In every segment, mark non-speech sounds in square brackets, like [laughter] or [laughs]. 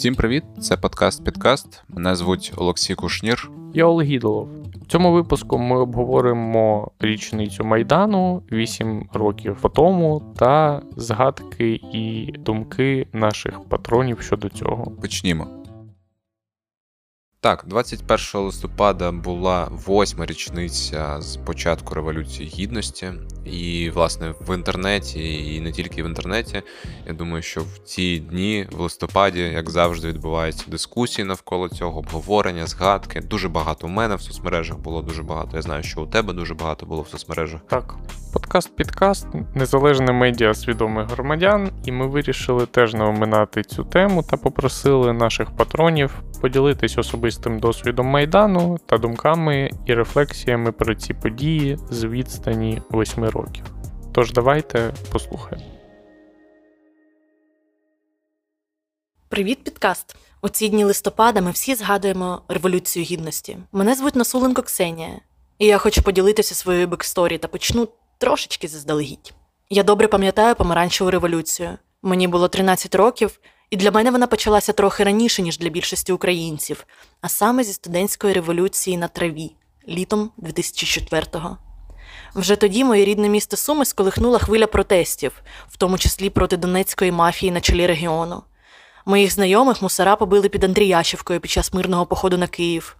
Всім привіт! Це подкаст Підкаст. Мене звуть Олексій Кушнір. Я Олег Гідолов. В цьому випуску ми обговоримо річницю Майдану 8 років по тому та згадки і думки наших патронів щодо цього. Почнімо. Так, 21 листопада була восьма річниця з початку Революції Гідності, і, власне, в інтернеті, і не тільки в інтернеті. Я думаю, що в ці дні, в листопаді, як завжди, відбуваються дискусії навколо цього, обговорення, згадки. Дуже багато у мене в соцмережах було дуже багато. Я знаю, що у тебе дуже багато було в соцмережах. Так, подкаст-підкаст, незалежне медіа свідомих громадян, і ми вирішили теж не оминати цю тему та попросили наших патронів поділитись особистим досвідом майдану та думками і рефлексіями про ці події з відстані восьми років. Тож давайте послухаємо. Привіт, підкаст! У ці дні листопада ми всі згадуємо Революцію Гідності. Мене звуть Насуленко Ксенія, і я хочу поділитися своєю backstory та почну трошечки заздалегідь. Я добре пам'ятаю помаранчеву революцію. Мені було 13 років, і для мене вона почалася трохи раніше, ніж для більшості українців, а саме зі студентської революції на траві літом 2004-го. Вже тоді моє рідне місто Суми сколихнула хвиля протестів, в тому числі проти донецької мафії на чолі регіону. Моїх знайомих мусора побили під Андріяшівкою під час мирного походу на Київ.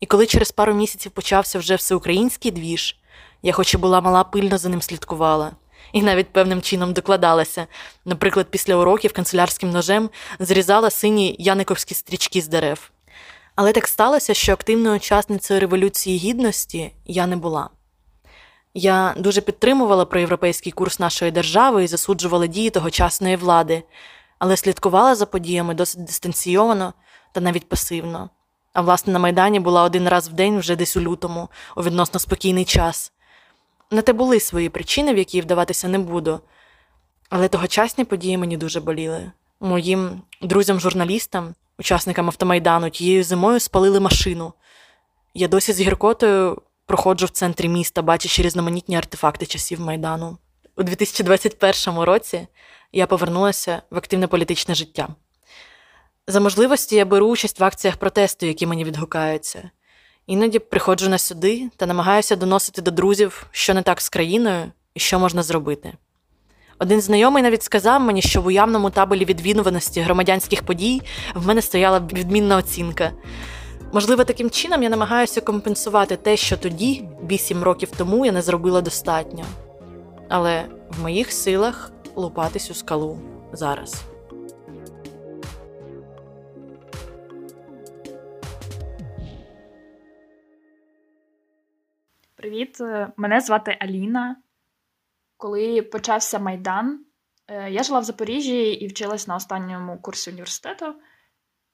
І коли через пару місяців почався вже всеукраїнський двіж, я, хоч і була мала, пильно за ним слідкувала і навіть певним чином докладалася. Наприклад, після уроків канцелярським ножем зрізала сині яниковські стрічки з дерев. Але так сталося, що активною учасницею Революції Гідності я не була. Я дуже підтримувала проєвропейський курс нашої держави і засуджувала дії тогочасної влади, але слідкувала за подіями досить дистанційовано та навіть пасивно. А власне на Майдані була один раз в день вже десь у лютому, у відносно спокійний час. На те були свої причини, в які вдаватися не буду. Але тогочасні події мені дуже боліли. Моїм друзям-журналістам, учасникам автомайдану, тією зимою спалили машину. Я досі з гіркотою проходжу в центрі міста, бачачи різноманітні артефакти часів Майдану. У 2021 році я повернулася в активне політичне життя. За можливості я беру участь в акціях протесту, які мені відгукаються. Іноді приходжу на сюди та намагаюся доносити до друзів, що не так з країною і що можна зробити. Один знайомий навіть сказав мені, що в уявному табелі відвідуваності громадянських подій в мене стояла відмінна оцінка. Можливо, таким чином я намагаюся компенсувати те, що тоді, вісім років тому, я не зробила достатньо. Але в моїх силах лупатись у скалу зараз. Привіт, е, мене звати Аліна. Коли почався Майдан, е, я жила в Запоріжжі і вчилась на останньому курсі університету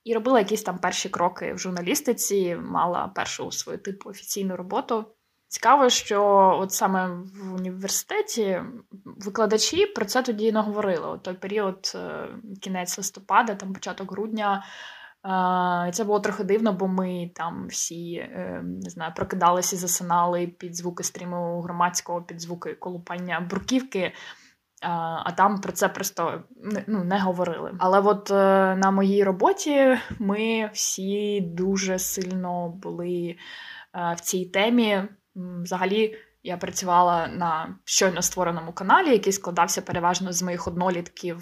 і робила якісь там перші кроки в журналістиці, мала першу свою типу офіційну роботу. Цікаво, що от саме в університеті викладачі про це тоді не говорили. У той період, е, кінець листопада, там початок грудня. Це було трохи дивно, бо ми там всі е, не знаю, прокидалися, засинали під звуки стріму громадського, під звуки колупання бурківки. А там про це просто ну, не говорили. Але от е, на моїй роботі ми всі дуже сильно були е, в цій темі. Взагалі, я працювала на щойно створеному каналі, який складався переважно з моїх однолітків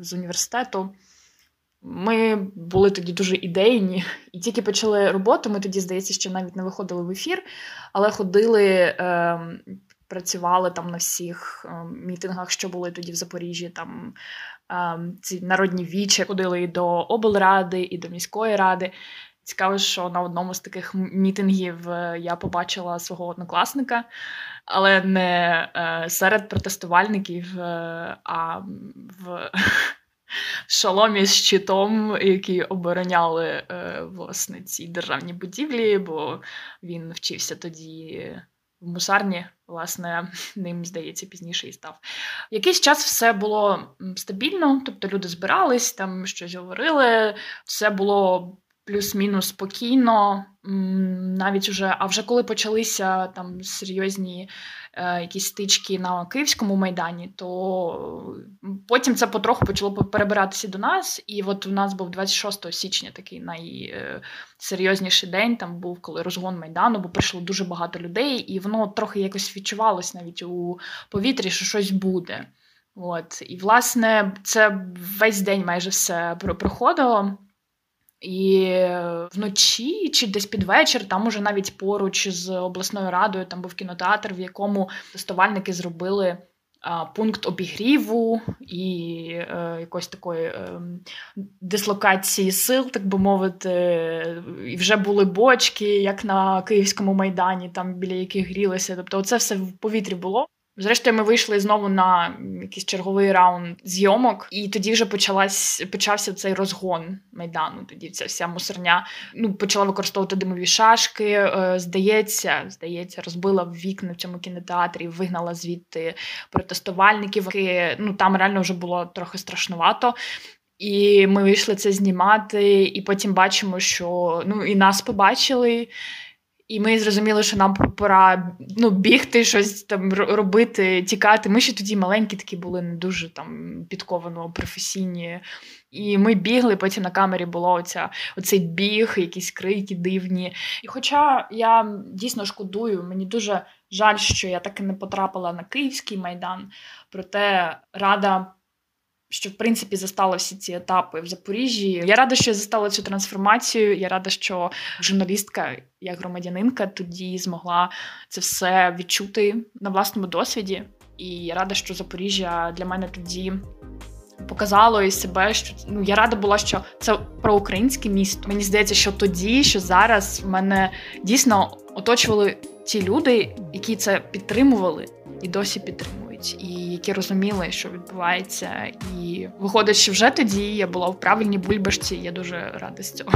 з університету. Ми були тоді дуже ідейні, і тільки почали роботу. Ми тоді, здається, що навіть не виходили в ефір, але ходили, е, працювали там на всіх е, мітингах, що були тоді в Запоріжжі. Там е, ці народні вічі ходили і до облради, і до міської ради. Цікаво, що на одному з таких мітингів е, я побачила свого однокласника, але не е, серед протестувальників, е, а в [laughs] шоломі з щитом, які обороняли е, власне ці державні будівлі, бо він вчився тоді в мусарні, власне, [laughs] ним, здається, пізніше і став. Якийсь час все було стабільно, тобто люди збирались, там щось говорили, все було плюс-мінус спокійно. Навіть вже, а вже коли почалися там серйозні е, якісь стички на Київському майдані, то потім це потроху почало перебиратися до нас. І от у нас був 26 січня такий найсерйозніший день. Там був коли розгон майдану, бо прийшло дуже багато людей, і воно трохи якось відчувалось навіть у повітрі, що щось буде. От і власне це весь день майже все проходило. І вночі чи десь під вечір, там уже навіть поруч з обласною радою там був кінотеатр, в якому тестувальники зробили пункт обігріву і е, якоїсь такої е, дислокації сил, так би мовити. І вже були бочки, як на Київському майдані, там біля яких грілися. Тобто, це все в повітрі було. Зрештою, ми вийшли знову на якийсь черговий раунд зйомок, і тоді вже почалась почався цей розгон майдану. Тоді ця вся мусорня ну почала використовувати димові шашки. Е, здається, здається, розбила вікна в цьому кінотеатрі, вигнала звідти протестувальників. Ну там реально вже було трохи страшнувато. І ми вийшли це знімати, і потім бачимо, що ну і нас побачили. І ми зрозуміли, що нам пора ну, бігти, щось там робити, тікати. Ми ще тоді маленькі такі були, не дуже там підковано професійні. І ми бігли, потім на камері було оця, оцей біг, якісь крики дивні. І хоча я дійсно шкодую, мені дуже жаль, що я так і не потрапила на Київський майдан, проте рада що в принципі застала всі ці етапи в Запоріжжі. Я рада, що я застала цю трансформацію. Я рада, що журналістка, як громадянинка, тоді змогла це все відчути на власному досвіді. І я рада, що Запоріжжя для мене тоді. Показало і себе, що ну я рада була, що це про українське місто. Мені здається, що тоді, що зараз в мене дійсно оточували ті люди, які це підтримували і досі підтримують підтримують, і які розуміли, що відбувається. І виходить, що вже тоді я була в правильній бульбашці. Я дуже рада з цього.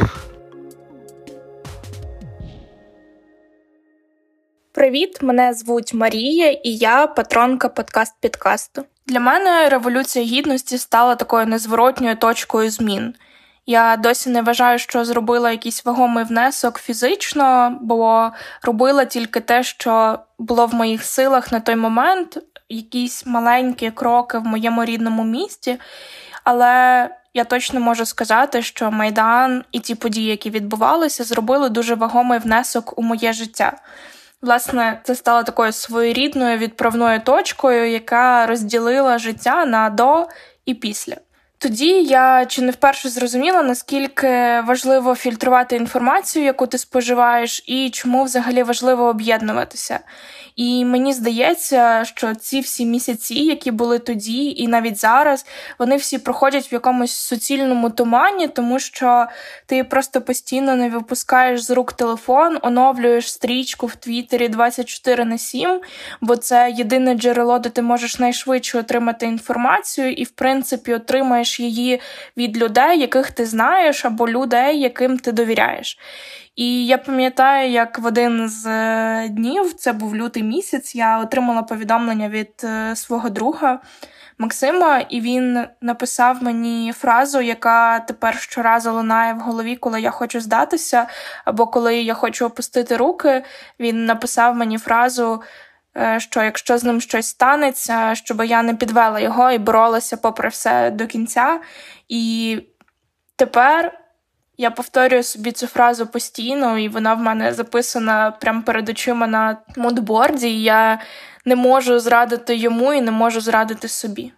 Привіт, мене звуть Марія, і я патронка подкаст підкасту. Для мене революція гідності стала такою незворотньою точкою змін. Я досі не вважаю, що зробила якийсь вагомий внесок фізично, бо робила тільки те, що було в моїх силах на той момент, якісь маленькі кроки в моєму рідному місті, але я точно можу сказати, що Майдан і ті події, які відбувалися, зробили дуже вагомий внесок у моє життя. Власне, це стало такою своєрідною відправною точкою, яка розділила життя на до і після. Тоді я чи не вперше зрозуміла, наскільки важливо фільтрувати інформацію, яку ти споживаєш, і чому взагалі важливо об'єднуватися. І мені здається, що ці всі місяці, які були тоді, і навіть зараз, вони всі проходять в якомусь суцільному тумані, тому що ти просто постійно не випускаєш з рук телефон, оновлюєш стрічку в Твіттері 24 на 7, бо це єдине джерело, де ти можеш найшвидше отримати інформацію, і, в принципі, отримаєш її від людей, яких ти знаєш, або людей, яким ти довіряєш. І я пам'ятаю, як в один з е, днів, це був лютий місяць, я отримала повідомлення від е, свого друга Максима, і він написав мені фразу, яка тепер щоразу лунає в голові, коли я хочу здатися, або коли я хочу опустити руки. Він написав мені фразу. Е, що якщо з ним щось станеться, щоб я не підвела його і боролася попри все до кінця. І тепер я повторюю собі цю фразу постійно, і вона в мене записана прямо перед очима на мудборді. і Я не можу зрадити йому і не можу зрадити собі.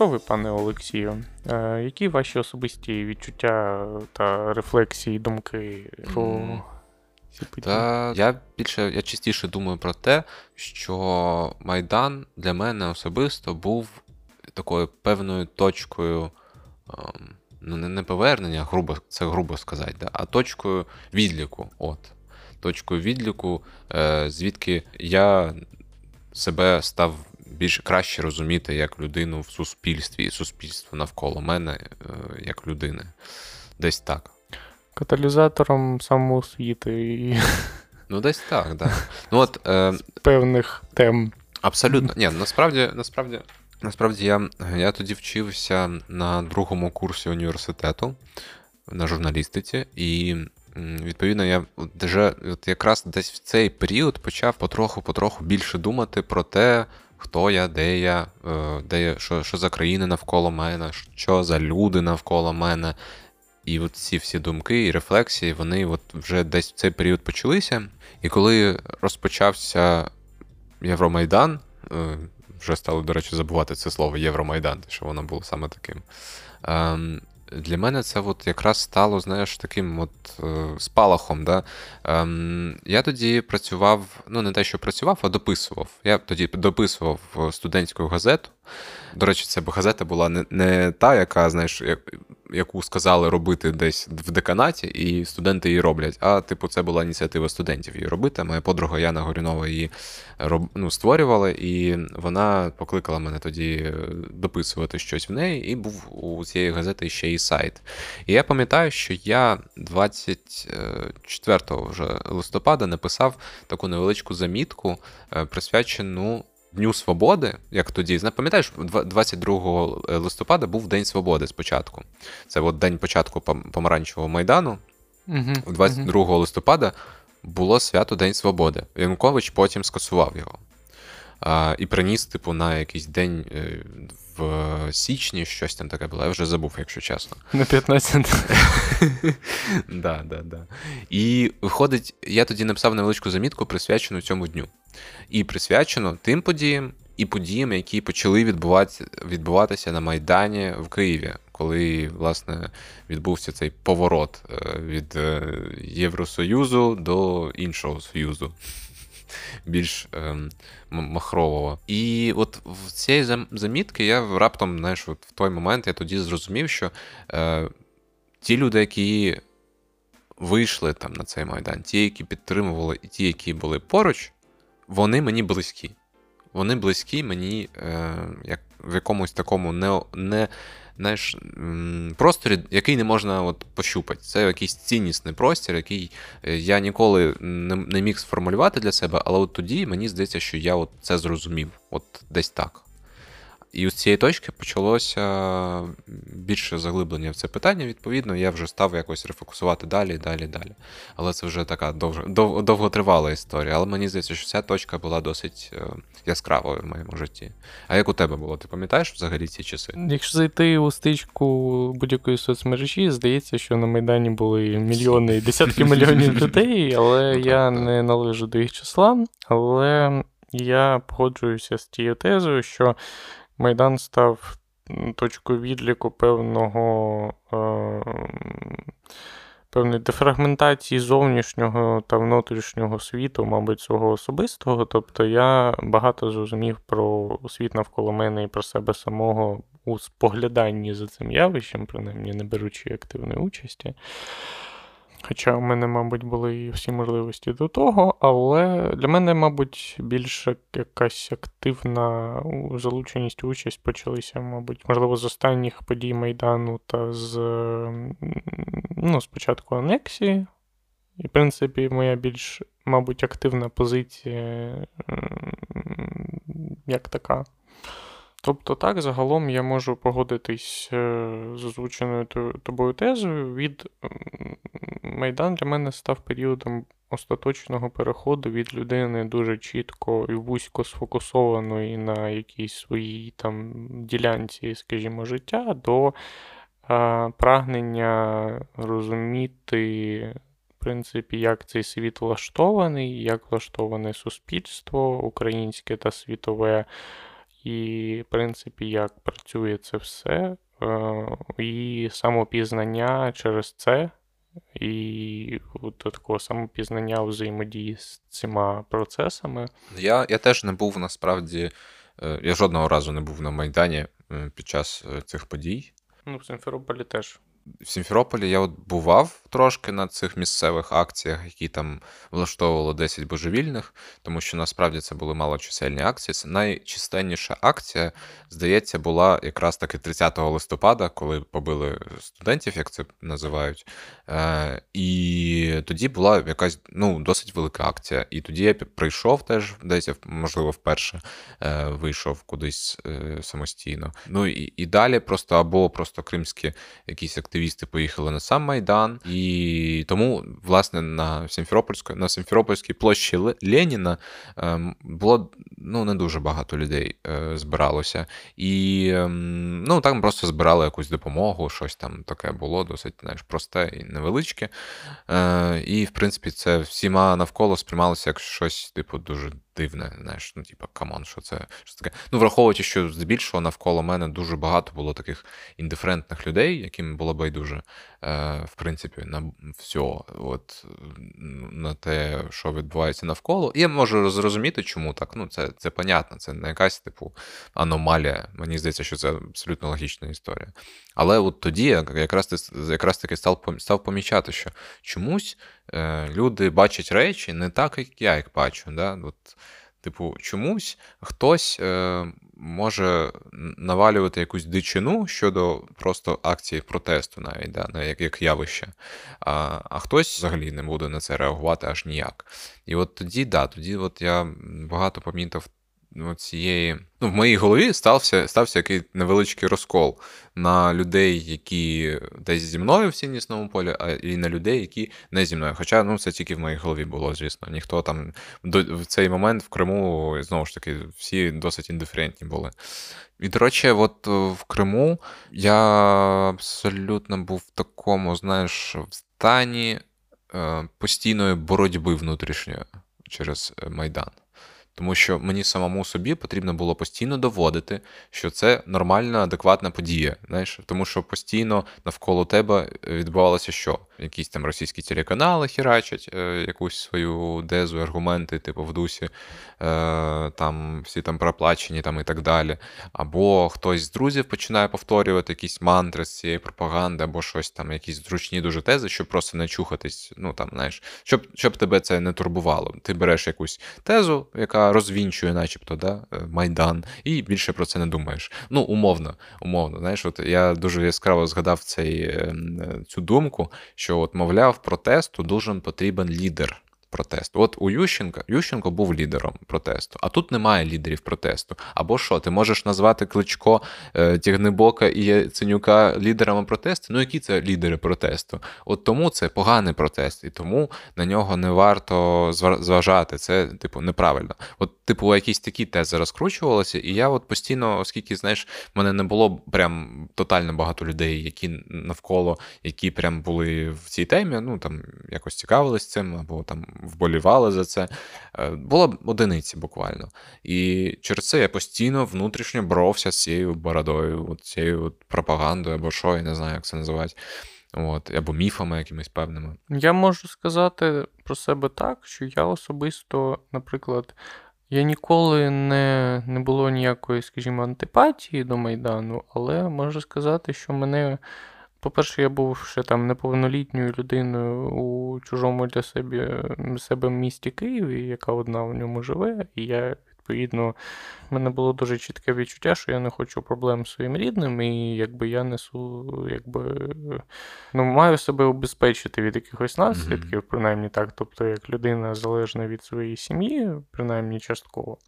Що ви, пане Олексію? Е, Які ваші особисті відчуття та рефлексії, думки про ці? Та я більше я частіше думаю про те, що Майдан для мене особисто був такою певною точкою. Ем, ну, не повернення, грубо, це грубо сказати, да, а точкою відліку. От. Точкою відліку, е, звідки я себе став більш краще розуміти як людину в суспільстві і суспільство навколо мене е, як людини. Десь так. Каталізатором самоосвіти і Ну, десь так, да. [laughs] Ну, от, е, певних тем. Абсолютно. Ні, насправді, насправді, насправді я, я тоді вчився на другому курсі університету на журналістиці, і відповідно я вже от якраз десь в цей період почав потроху-потроху більше думати про те, хто я, де я, е, де я, що, що за країни навколо мене, що за люди навколо мене. І от ці всі думки і рефлексії, вони от вже десь в цей період почалися. І коли розпочався Євромайдан, е, вже стали, до речі, забувати це слово Євромайдан, що воно було саме таким. Для мене це от якраз стало, знаєш, таким от е, спалахом. Да? Ем, Я тоді працював, ну не те, що працював, а дописував. Я тоді дописував студентську газету. До речі, це газета була не не та, яка, знаєш, яку сказали робити десь в деканаті, і студенти її роблять. А, типу, це була ініціатива студентів її робити. Моя подруга Яна Горюнова її роб... ну, створювала, і вона покликала мене тоді е, дописувати щось в неї, і був у цієї газети ще і сайт. І я пам'ятаю, що я 24 вже листопада написав таку невеличку замітку, е, присвячену. Дню Свободи, як тоді, пам'ятаєш, 22 листопада був День Свободи спочатку. Це от день початку помаранчевого майдану. Угу, 22 угу. листопада було свято День Свободи. Янукович потім скасував його. А, І приніс, типу, на якийсь день е, в січні щось там таке було. Я вже забув, якщо чесно. [laughs] На 15. [laughs] да, да, да. І виходить, я тоді написав невеличку замітку, присвячену цьому дню. І присвячено тим подіям і подіям, які почали відбувати, відбуватися на Майдані в Києві, коли власне відбувся цей поворот е, від е, Євросоюзу до іншого союзу. Більш е, махрового. І от в цій замітки я раптом, знаєш, от в той момент я тоді зрозумів, що е, ті люди, які вийшли там на цей майдан, ті, які підтримували, і ті, які були поруч, вони мені близькі. Вони близькі мені е, як в якомусь такому не, не знаєш, просторі, який не можна от пощупати. Це якийсь ціннісний простір, який е, я ніколи не, міг сформулювати для себе, але от тоді мені здається, що я от це зрозумів. От десь так. І з цієї точки почалося більше заглиблення в це питання. Відповідно, я вже став якось рефокусувати далі, далі, далі. Але це вже така довго, дов, довготривала історія. Але мені здається, що ця точка була досить е, яскравою в моєму житті. А як у тебе було? Ти пам'ятаєш взагалі ці часи? Якщо зайти у стичку будь-якої соцмережі, здається, що на Майдані були мільйони, десятки мільйонів [laughs] людей, але ну, я не належу до їх числа. Але я погоджуюся з тією тезою, що. Майдан став точкою відліку певного е, певної дефрагментації зовнішнього та внутрішнього світу, мабуть, свого особистого. Тобто я багато зрозумів про світ навколо мене і про себе самого у спогляданні за цим явищем, принаймні не беручи активної участі. Хоча у мене, мабуть, були і всі можливості до того, але для мене, мабуть, більше якась активна залученість участь почалися, мабуть, можливо, з останніх подій Майдану та з ну, спочатку анексії. І, в принципі, моя більш, мабуть, активна позиція як така. Тобто, так, загалом я можу погодитись е, з озвученою тобою тезою. Від Майдан для мене став періодом остаточного переходу від людини дуже чітко і вузько сфокусованої на якійсь своїй там ділянці, скажімо, життя, до а, прагнення розуміти, в принципі, як цей світ влаштований, як влаштоване суспільство українське та світове. І, в принципі, як працює це все, е, і самопізнання через це, і от такого самопізнання взаємодії з цими процесами. Я я теж не був насправді, е, я жодного разу не був на Майдані е, під час цих подій. Ну, в Симферополі теж в Сімферополі я от бував трошки на цих місцевих акціях, які там влаштовувало 10 божевільних, тому що насправді це були малочисельні акції. Це найчисленніша акція, здається, була якраз таки 30 листопада, коли побили студентів, як це називають. Е, І тоді була якась ну, досить велика акція. І тоді я прийшов теж, десь, можливо, вперше е, вийшов кудись е, самостійно. Ну і, і далі просто або просто кримські якісь активісти поїхали на сам Майдан. І тому, власне, на Сімферопольській, на Сімферопольській площі Леніна ем, було ну, не дуже багато людей е, збиралося. І ем, ну, там просто збирали якусь допомогу, щось там таке було, досить знаєш, просте і невеличке. Е, і, в принципі, це всіма навколо сприймалося як щось, типу, дуже дивне. Знаєш, ну, типу, come on, що це що таке. Ну, враховуючи, що здебільшого навколо мене дуже багато було таких індиферентних людей, яким було байдуже, е, в принципі, на все, от, на те, що відбувається навколо. І я можу зрозуміти, чому так. Ну, це це понятно, це не якась, типу, аномалія. Мені здається, що це абсолютно логічна історія. Але от тоді якраз якраз таки став став помічати, що чомусь е, люди бачать речі не так, як я їх бачу. Да? От, Типу, чомусь хтось е, може навалювати якусь дичину щодо просто акції протесту, навіть да, як як явище, а а хтось взагалі не буде на це реагувати аж ніяк. І от тоді, да, тоді от я багато помітив цієї. Ну, в моїй голові стався стався який невеличкий розкол на людей, які десь зі мною в ціннісному полі, а і на людей, які не зі мною. Хоча ну, це тільки в моїй голові було, звісно. Ніхто там до, в цей момент в Криму, знову ж таки, всі досить індиферентні були. І, до речі, от в Криму я абсолютно був в такому, знаєш, в стані е, постійної боротьби внутрішньої через е, Майдан. Тому що мені самому собі потрібно було постійно доводити, що це нормальна, адекватна подія. Знаєш, Тому що постійно навколо тебе відбувалося що? Якісь там російські телеканали хірачать е, якусь свою дезу, аргументи, типу в дусі, е, там всі там проплачені там і так далі. Або хтось з друзів починає повторювати якісь мантри з цієї пропаганди, або щось там, якісь зручні дуже тези, щоб просто не чухатись. Ну там, знаєш, щоб щоб тебе це не турбувало. Ти береш якусь тезу, яка розвінчує, начебто, да, е, Майдан, і більше про це не думаєш. Ну, умовно, умовно. Знаєш, от я дуже яскраво згадав цей, ем, е, цю думку, що, от, мовляв, протесту дуже потрібен лідер протесту. От у Ющенка Ющенко був лідером протесту, а тут немає лідерів протесту. Або що, ти можеш назвати Кличко, е, Тягнебока і Яценюка лідерами протесту? Ну, які це лідери протесту? От тому це поганий протест, і тому на нього не варто зважати. Це, типу, неправильно. От, типу, якісь такі тези розкручувалися, і я от постійно, оскільки, знаєш, в мене не було прям тотально багато людей, які навколо, які прям були в цій темі, ну там якось цікавились цим, або там вболівали за це. Е, було одиниці буквально. І через це я постійно внутрішньо боровся з цією бородою, цією пропагандою, або що, я не знаю, як це називати. От, Або міфами якимись певними. Я можу сказати про себе так, що я особисто, наприклад, я ніколи не не було ніякої, скажімо, антипатії до Майдану, але можу сказати, що мене по-перше, я був ще там неповнолітньою людиною у чужому для себе себе місті Києві, яка одна в ньому живе, і я. Відповідно, в мене було дуже чітке відчуття, що я не хочу проблем з своїм рідним, і якби я несу, якби ну, маю себе убезпечити від якихось наслідків, mm-hmm. принаймні так, тобто як людина залежна від своєї сім'ї, принаймні частково.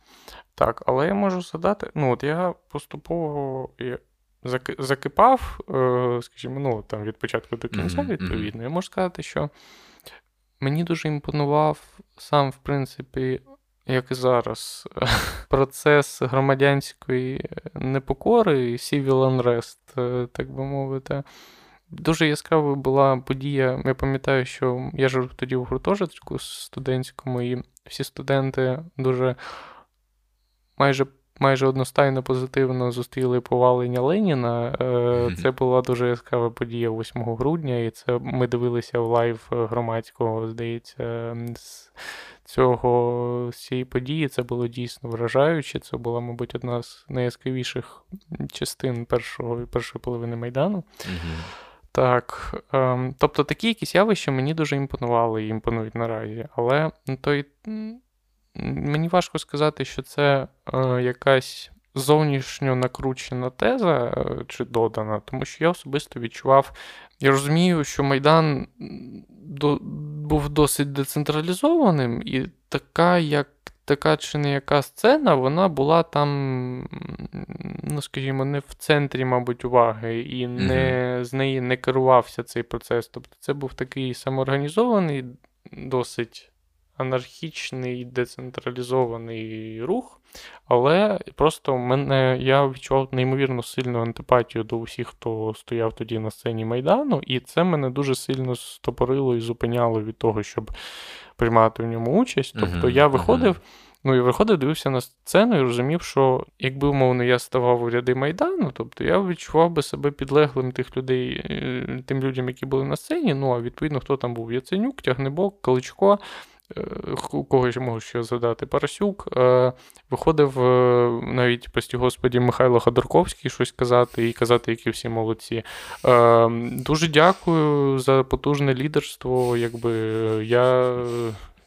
Так, але я можу задати, ну от я поступово закипав, е, скажімо, ну, там від початку до кінця, відповідно, я можу сказати, що мені дуже імпонував сам, в принципі, як і зараз, [laughs] процес громадянської непокори, civil unrest, е, так би мовити. Дуже яскравою була подія. Я пам'ятаю, що я жив тоді в гуртожитку студентському, і всі студенти дуже майже майже одностайно позитивно зустріли повалення Леніна. Е, це була дуже яскрава подія 8 грудня, і це ми дивилися в live Громадського, здається, з цього з цієї події. Це було дійсно вражаюче. Це була, мабуть, одна з найяскравіших частин першого першої половини Майдану. Так. Ем, тобто такі якісь явища мені дуже імпонували і імпонують наразі. Але той, мені важко сказати, що це е, якась зовнішньо накручена теза е, чи додана, тому що я особисто відчував. Я розумію, що Майдан до, був досить децентралізованим, і така, як така чи не яка сцена, вона була там, ну скажімо, не в центрі, мабуть, уваги, і не, з неї не керувався цей процес. Тобто це був такий самоорганізований, досить анархічний, децентралізований рух. Але просто мене я відчував неймовірно сильну антипатію до усіх, хто стояв тоді на сцені Майдану, і це мене дуже сильно стопорило і зупиняло від того, щоб приймати в ньому участь. Тобто я виходив. Ну і виходив, дивився на сцену і розумів, що якби умовно я ставав у ряди Майдану, тобто я відчував би себе підлеглим тих людей, е, тим людям, які були на сцені. Ну а відповідно, хто там був? Яценюк, Тягнебок, Каличко. Е, у кого ж можу ще згадати, Парасюк е, виходив навіть, прості господі, Михайло Ходорковський щось казати і казати, які всі молодці. Дуже дякую за потужне лідерство. Якби я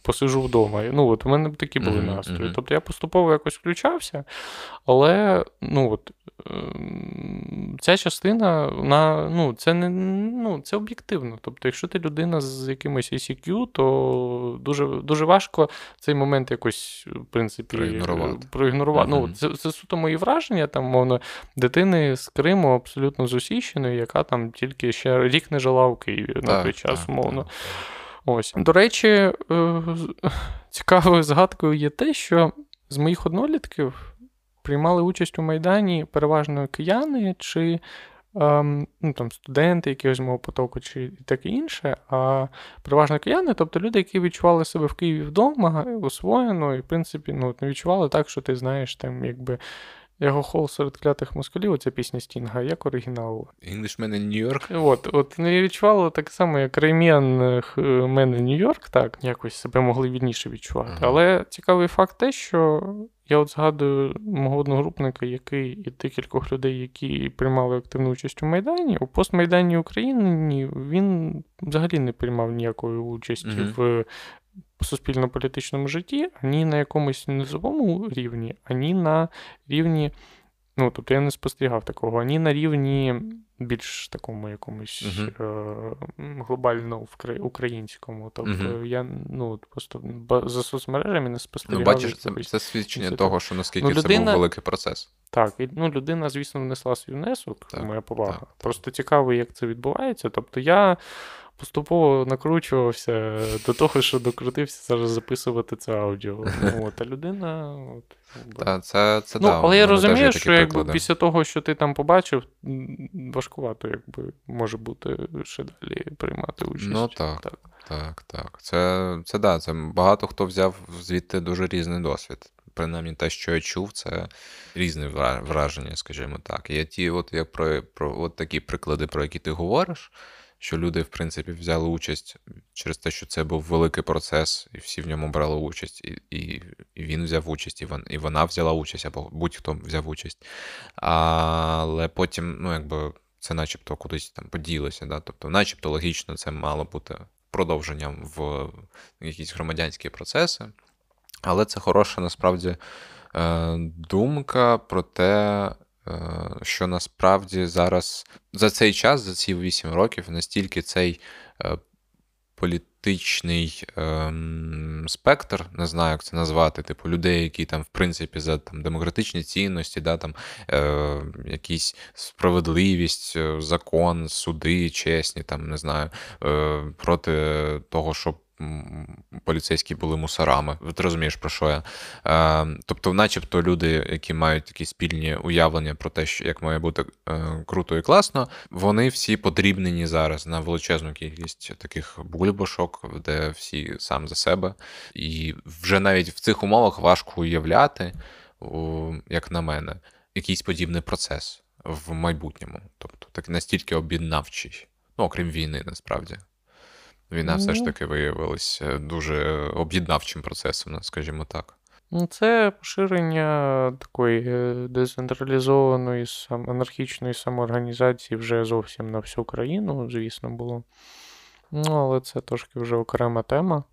посижу вдома. Ну, от У мене такі були mm-hmm, настрої. Тобто я поступово якось включався, але ну, от, ця частина, вона, ну, це не ну, це об'єктивно. Тобто, якщо ти людина з якимось ICQ, то дуже дуже важко цей момент якось, в принципі, проігнорувати. проігнорувати. Mm-hmm. Ну, Це це суто мої враження, там, мовно, дитини з Криму абсолютно з Усіщеною, яка там тільки ще рік не жила в Києві так, на той час, так, умовно. Так. Ось. До речі, е, [laughs] цікавою згадкою є те, що з моїх однолітків приймали участь у Майдані переважно кияни чи ем, ну, там, студенти якогось мого потоку, чи таке інше, а переважно кияни, тобто люди, які відчували себе в Києві вдома, освоєно, і в принципі ну, не відчували так, що ти знаєш, там, якби. Його хол серед клятих москалів, оця пісня Стінга, як оригінал. Englishman in New York. От, от ну, я відчувала так само, як Рейміан мене Нью-Йорк, так, якось себе могли вільніше відчувати. Ага. Але цікавий факт те, що я от згадую мого одногрупника, який і декількох людей, які приймали активну участь у Майдані, у постмайданній Україні він взагалі не приймав ніякої участі mm в суспільно-політичному житті, ані на якомусь низовому рівні, ані на рівні. Ну, тобто я не спостерігав такого, ані на рівні більш такому якомусь uh-huh. е- глобально українському. Тобто uh-huh. я ну, просто за соцмережами не спостерігав. Ну, бачиш, це, це свідчення це, того, що наскільки ну, людина, це був великий процес. Так, і ну, людина, звісно, внесла свій внесок, так, моя повага. Так, Просто цікаво, як це відбувається. Тобто я поступово накручувався до того, що докрутився зараз записувати це аудіо. Ну, [laughs] от, А людина. От, та, це, це, ну, да, Але я розумію, що якби після того, що ти там побачив, важкувато якби може бути ще далі приймати участь. Ну так. Так, так. так. Це, це да, це багато хто взяв звідти дуже різний досвід. Принаймні те, що я чув, це різне враження, скажімо так. І ті, от як про, про от такі приклади, про які ти говориш що люди, в принципі, взяли участь через те, що це був великий процес, і всі в ньому брали участь, і і, і він взяв участь, і, вон, і вона взяла участь, або будь-хто взяв участь. Але потім, ну, якби це начебто кудись там поділося. Да? Тобто, начебто логічно, це мало бути продовженням в якісь громадянські процеси. Але це хороша насправді е, думка про те, що насправді зараз за цей час, за ці 8 років, настільки цей е, політичний ем, спектр, не знаю, як це назвати, типу людей, які там, в принципі, за там, демократичні цінності, да, там, е, якісь справедливість, е, закон, суди, чесні, там, не знаю, е, проти того, щоб поліцейські були мусорами. Ти розумієш, про що я? Е, Тобто, начебто, люди, які мають такі спільні уявлення про те, що як має бути е, круто і класно, вони всі подрібнені зараз на величезну кількість таких бульбашок, де всі сам за себе. І вже навіть в цих умовах важко уявляти, як на мене, якийсь подібний процес в майбутньому. Тобто, так настільки об'єднавчий, ну окрім війни, насправді. Війна все ж таки виявилася дуже об'єднавчим процесом, скажімо так. Ну, Це поширення такої е, децентралізованої анархічної самоорганізації вже зовсім на всю країну, звісно, було. Ну, але це трошки вже окрема тема.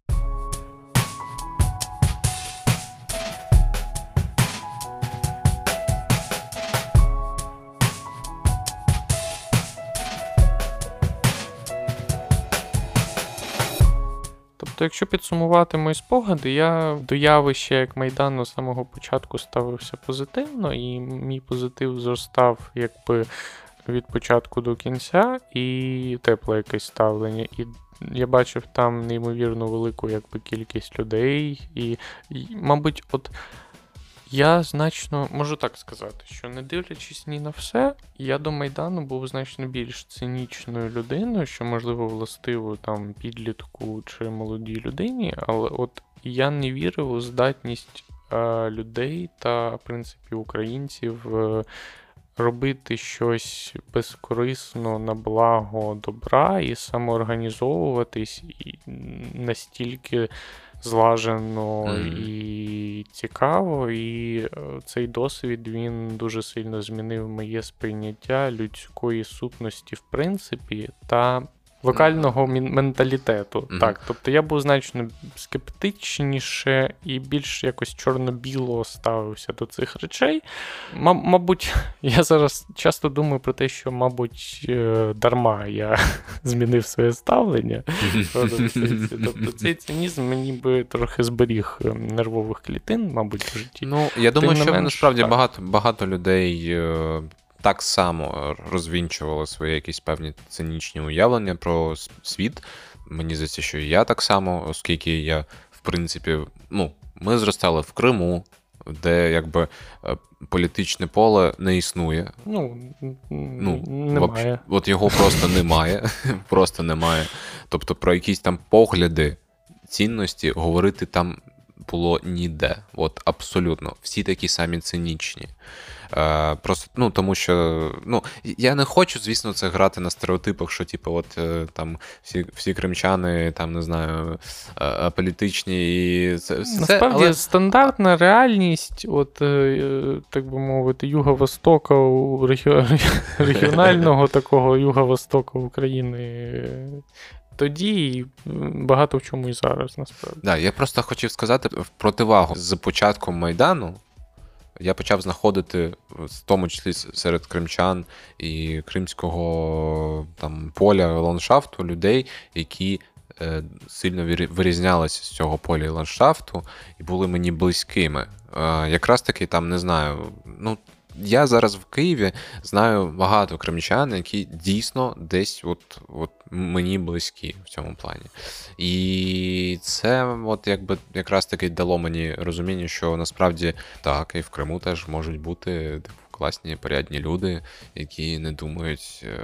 Тобто, якщо підсумувати мої спогади, я до явища як Майдану з самого початку ставився позитивно, і мій позитив зростав якби від початку до кінця, і тепле якесь ставлення. І я бачив там неймовірно велику якби, кількість людей, і, і мабуть, от. Я значно можу так сказати, що не дивлячись ні на все, я до Майдану був значно більш цинічною людиною, що, можливо, властиво там підлітку чи молодій людині, але от я не вірив у здатність е, людей та, в принципі, українців е, робити щось безкорисно на благо добра і самоорганізовуватись і настільки злажено mm. і цікаво. І е, цей досвід він дуже сильно змінив моє сприйняття людської сутності, в принципі, та локального менталітету. Mm-hmm. Так, тобто я був значно скептичніше і більш якось чорно-біло ставився до цих речей. М- мабуть, [laughs] я зараз часто думаю про те, що, мабуть, е, дарма я [laughs] змінив своє ставлення. [laughs] Тобто цей цинізм мені би трохи зберіг е, нервових клітин, мабуть, в житті. Ну, я думаю, що менш, насправді багато багато людей е, так само розвінчували свої якісь певні цинічні уявлення про світ. Мені здається, що і я так само, оскільки я, в принципі, ну, ми зростали в Криму, де якби е, політичне поле не існує. Ну, ну немає. От його просто немає. [laughs] Просто немає. Тобто про якісь там погляди, цінності говорити там було ніде. От абсолютно. Всі такі самі цинічні. Е, Просто ну тому, що ну я не хочу, звісно, це грати на стереотипах, що типу, от е, там всі всі кримчани, там не знаю, е, політичні і це все. Насправді але... стандартна реальність, от е, так би мовити, юго-востока регіонального такого юго-востока України. Тоді багато в чому і зараз насправді. Да, я просто хотів сказати в противагу з початком Майдану я почав знаходити, в тому числі серед кримчан і кримського там поля ландшафту людей, які е, сильно вирізнялися з цього поля і ландшафту і були мені близькими. Е, якраз таки там не знаю, ну я зараз в Києві знаю багато кримчан, які дійсно десь от от мені близькі в цьому плані. І це от якби якраз таки дало мені розуміння, що насправді так, і в Криму теж можуть бути типу, класні порядні люди, які не думають, е,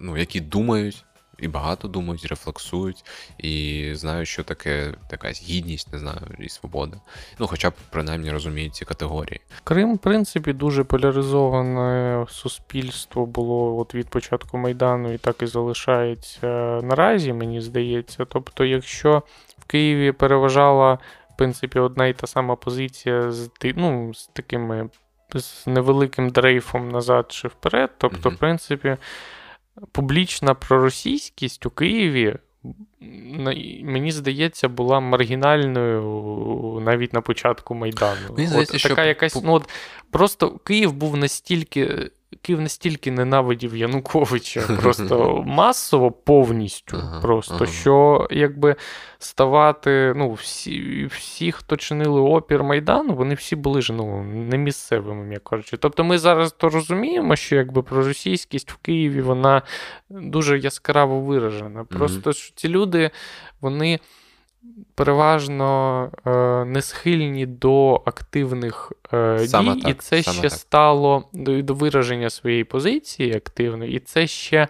ну які думають і багато думають, рефлексують, і знають, що таке якась гідність, не знаю, і свобода. Ну, хоча б принаймні розуміють ці категорії. Крим, в принципі, дуже поляризоване суспільство було от від початку Майдану і так і залишається наразі, мені здається. Тобто, якщо в Києві переважала. В принципі, одна і та сама позиція з ну, з такими з невеликим дрейфом назад чи вперед. Тобто, mm-hmm. в принципі, публічна проросійськість у Києві. Мені здається, була маргінальною навіть на початку Майдану. Мені здається, от, що... така якась, ну, от, Просто Київ був настільки Київ настільки ненавидів Януковича, [laughs] просто масово повністю, ага, просто ага. що якби ставати, ну, всі, всі, хто чинили опір Майдану, вони всі були ж ну, не місцевими, як кажучи. Тобто ми зараз то розуміємо, що якби проросійськість в Києві вона дуже яскраво виражена. Просто що ці люди, вони переважно е, не схильні до активних е, дій, так, і це ще так. стало до, до вираження своєї позиції активної, і це ще.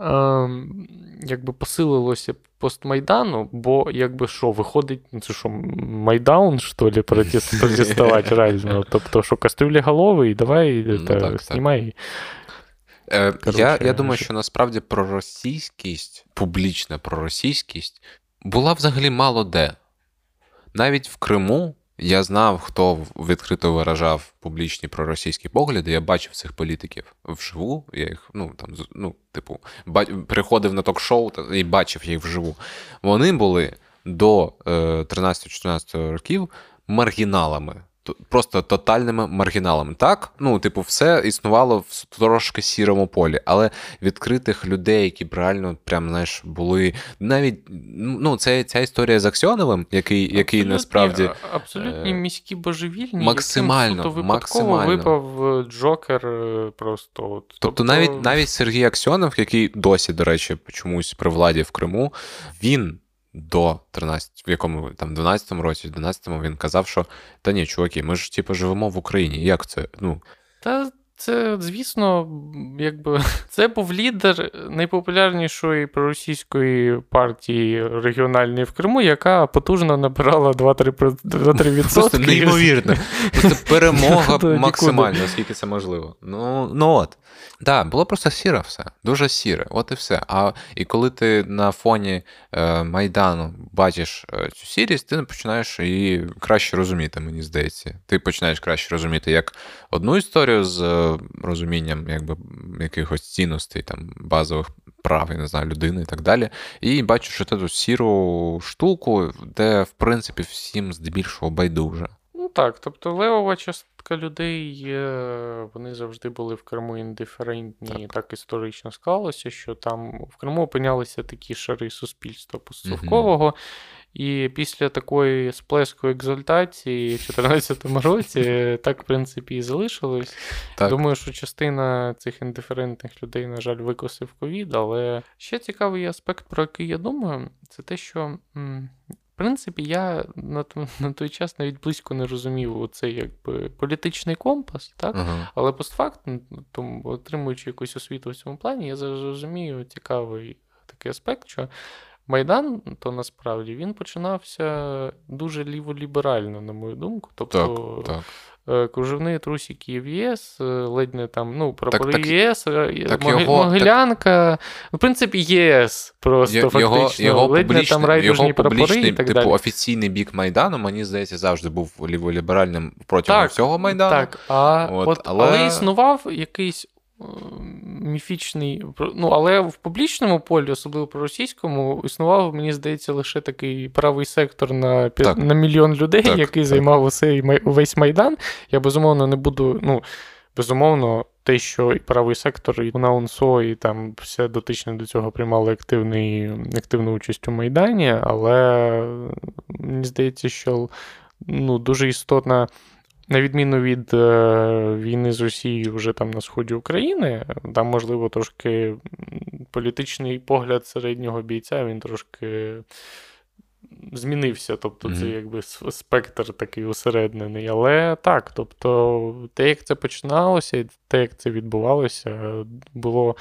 Ем, якби посилилося постмайдану, бо якби що, виходить, ну, це що, майдаун, що ли, [laughs] протестувати реально. Тобто, що кастрюлі голови, і давай ну, та, так, знімай. Е, Короче, я я думаю, що насправді проросійськість, публічна проросійськість була взагалі мало де. Навіть в Криму Я знав, хто відкрито виражав публічні проросійські погляди. Я бачив цих політиків вживу. Я їх, ну там ну, типу, приходив на ток-шоу і бачив їх вживу. Вони були до 13-14 е, років маргіналами просто тотальними маргіналами. Так, ну, типу, все існувало в трошки сірому полі, але відкритих людей, які б реально прям знаєш, були навіть ну, це ця історія з Аксьоновим, який який насправді абсолютні е, міські божевільні, максимально яким максимально випав е, Джокер. Е, просто от. Тобто, тобто навіть навіть Сергій Аксьонов, який досі, до речі, чомусь при владі в Криму, він до 13, в якому там 12-му році, 12-му він казав, що та ні, чуваки, ми ж типу живемо в Україні. Як це? Ну. Та це, звісно, якби [laughs] це був лідер найпопулярнішої проросійської партії регіональної в Криму, яка потужно набирала 2-3%. Просто неймовірно. Просто [laughs] перемога максимальна, наскільки це можливо. Ну, ну от. Так, було просто сіре все, дуже сіре, от і все. А і коли ти на фоні е, Майдану бачиш е, цю сірість, ти починаєш її краще розуміти, мені здається. Ти починаєш краще розуміти як одну історію з розумінням якби, якихось цінностей, там, базових прав, я не знаю, людини і так далі. І бачиш ту сіру штуку, де, в принципі, всім здебільшого байдуже. Ну так, тобто левова частка людей, вони завжди були в Криму індиферентні, так. так історично склалося, що там в Криму опинялися такі шари суспільства постсовкового. Угу. І після такої сплеску екзальтації в 2014 році так, в принципі, і залишилось. Так. Думаю, що частина цих індиферентних людей, на жаль, викосив ковід, але ще цікавий аспект, про який я думаю, це те, що В принципі, я на [laughs] на той час навіть близько не розумів цей якби політичний компас, так? Uh-huh. але постфактум, отримуючи якусь освіту в цьому плані, я зрозумію цікавий такий аспект, що Майдан, то насправді він починався дуже ліволіберально, на мою думку. Тобто так, так. Е, кружевні в ЄС, е, ледь не там, ну, прапори так, ЄС, е, так Моги... його, Могилянка. Так... В принципі, ЄС просто його, фактично. Його ледь не там райдужні прапори і так типу, далі. офіційний бік Майдану, мені здається, завжди був ліволіберальним протягом так, всього Майдану. Так, а, от, от, але... але існував якийсь міфічний. Ну, але в публічному полі, особливо про російському, існував, мені здається, лише такий правий сектор на на мільйон людей, так, який так. займав усей, весь майдан. Я безумовно не буду. ну, Безумовно, те, що і правий сектор, і на УНСО, і там все дотичне до цього приймали активний, активну участь у Майдані, але мені здається, що ну, дуже істотна на відміну від е, війни з Росією вже там на сході України, там, можливо, трошки політичний погляд середнього бійця він трошки змінився. Тобто, mm-hmm. це якби спектр такий усереднений. Але так, тобто, те, як це починалося, те, як це відбувалося, було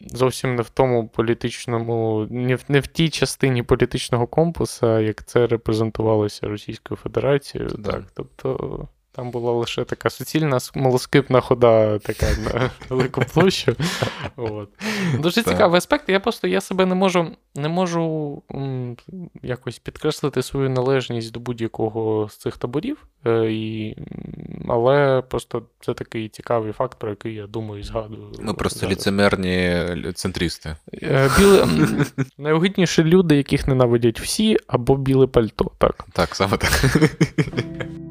зовсім не в тому політичному, не в, не в тій частині політичного компаса, як це репрезентувалося Російською Федерацією. Так, так тобто. Там була лише така суцільна смолоскипна хода така на [laughs] велику площу. От. Дуже цікавий аспект. Я просто я себе не можу не можу м, якось підкреслити свою належність до будь-якого з цих таборів. Е, і, Але просто це такий цікавий факт, про який я думаю і згадую. Ми просто зараз. ліцемерні центристи. Е, біле, найогидніші люди, яких ненавидять всі, або біле пальто. Так, Так, саме так. [laughs]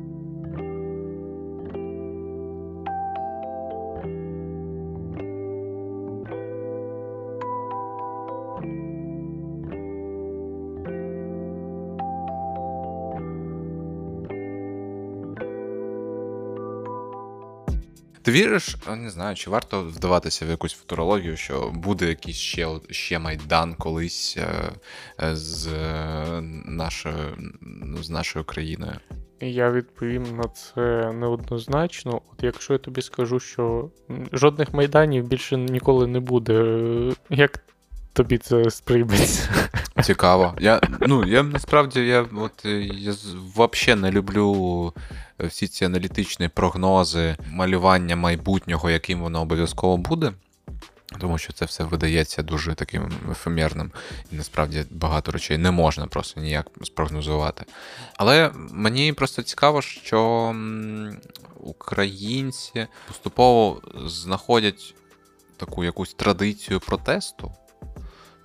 Ти віриш, не знаю, чи варто вдаватися в якусь футурологію, що буде якийсь ще ще майдан колись е, е, з нашою з нашою країною? Я відповім на це неоднозначно. От якщо я тобі скажу, що жодних майданів більше ніколи не буде, як тобі це сприйметься? Цікаво. Я ну, я насправді я от я взагалі не люблю всі ці аналітичні прогнози, малювання майбутнього, яким воно обов'язково буде. Тому що це все видається дуже таким ефемерним, і насправді багато речей не можна просто ніяк спрогнозувати. Але мені просто цікаво, що українці поступово знаходять таку якусь традицію протесту.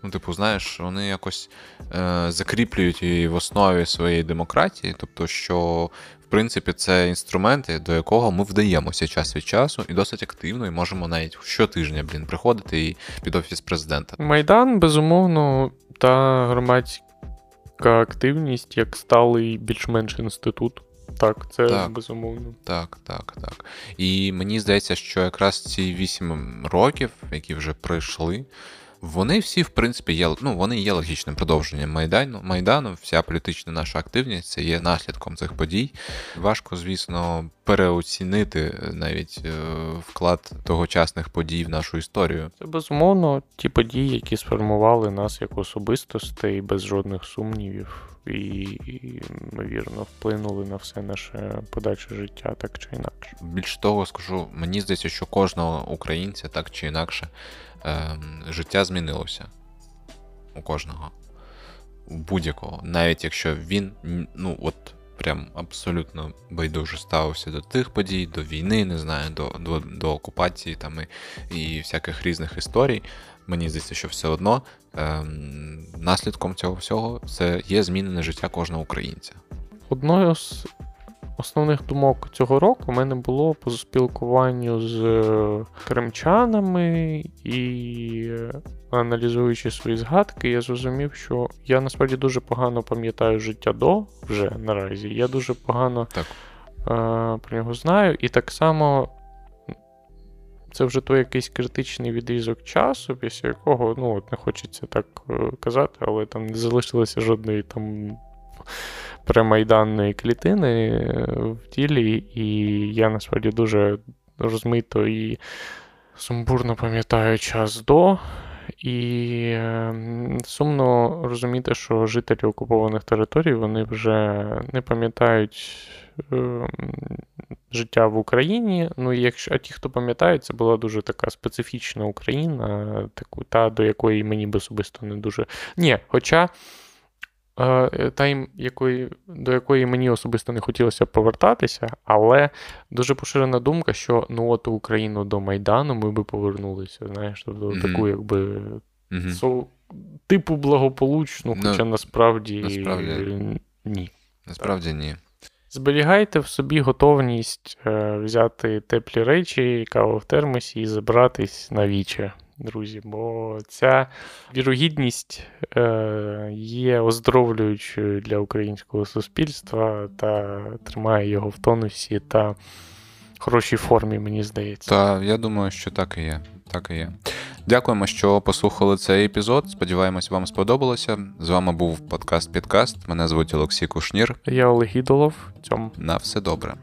Ну, типу, знаєш, вони якось е, закріплюють її в основі своєї демократії, тобто, що в принципі це інструменти, до якого ми вдаємося час від часу і досить активно, і можемо навіть щотижня блін, приходити і під офіс президента. Майдан, безумовно, та громадська активність як сталий більш-менш інститут. Так, це так, безумовно. Так, так, так. І мені здається, що якраз ці вісім років, які вже пройшли, вони всі, в принципі, є ну, вони є логічним продовженням Майдану. Майдану, вся політична наша активність це є наслідком цих подій. Важко, звісно, переоцінити навіть е, вклад тогочасних подій в нашу історію. Це безумовно ті події, які сформували нас як особистостей без жодних сумнівів. І, ймовірно, вплинули на все наше подальше життя, так чи інакше. Більш того, скажу, мені здається, що кожного українця так чи інакше е, життя змінилося у кожного. У будь-якого. Навіть якщо він, ну, от прям абсолютно байдуже ставився до тих подій, до війни, не знаю, до до, до окупації там і, і всяких різних історій. Мені здається, що все одно ем, наслідком цього всього це є змінене життя кожного українця. Одною з основних думок цього року у мене було по спілкуванню з е, кримчанами і аналізуючи свої згадки, я зрозумів, що я насправді дуже погано пам'ятаю життя до вже наразі. Я дуже погано так. Е, про нього знаю, і так само. Це вже той якийсь критичний відрізок часу, після якого, ну, от не хочеться так е, казати, але там не залишилося жодної там премайданної клітини е, в тілі, і я насправді дуже розмито і сумбурно пам'ятаю час до. І ем, сумно розуміти, що жителі окупованих територій вони вже не пам'ятають е, життя в Україні. Ну, якщо, А ті, хто пам'ятають, це була дуже така специфічна Україна, таку, та до якої мені б особисто не дуже. Ні, хоча. Е, та, якої, до якої мені особисто не хотілося повертатися, але дуже поширена думка, що ну от Україну до Майдану ми би повернулися. Знаєш, тобто mm-hmm. таку, якби mm-hmm. со, типу благополучну, ну, хоча насправді, насправді ні. Насправді ні. Зберігайте в собі готовність е, взяти теплі речі, каву в термосі і забратись на віче друзі, бо ця вірогідність е, є оздоровлюючою для українського суспільства та тримає його в тонусі та хорошій формі, мені здається. Та я думаю, що так і є. Так і є. Дякуємо, що послухали цей епізод. Сподіваємось, вам сподобалося. З вами був подкаст Підкаст. Мене звуть Олексій Кушнір. Я Олег Ідолов. Цьом. На все добре.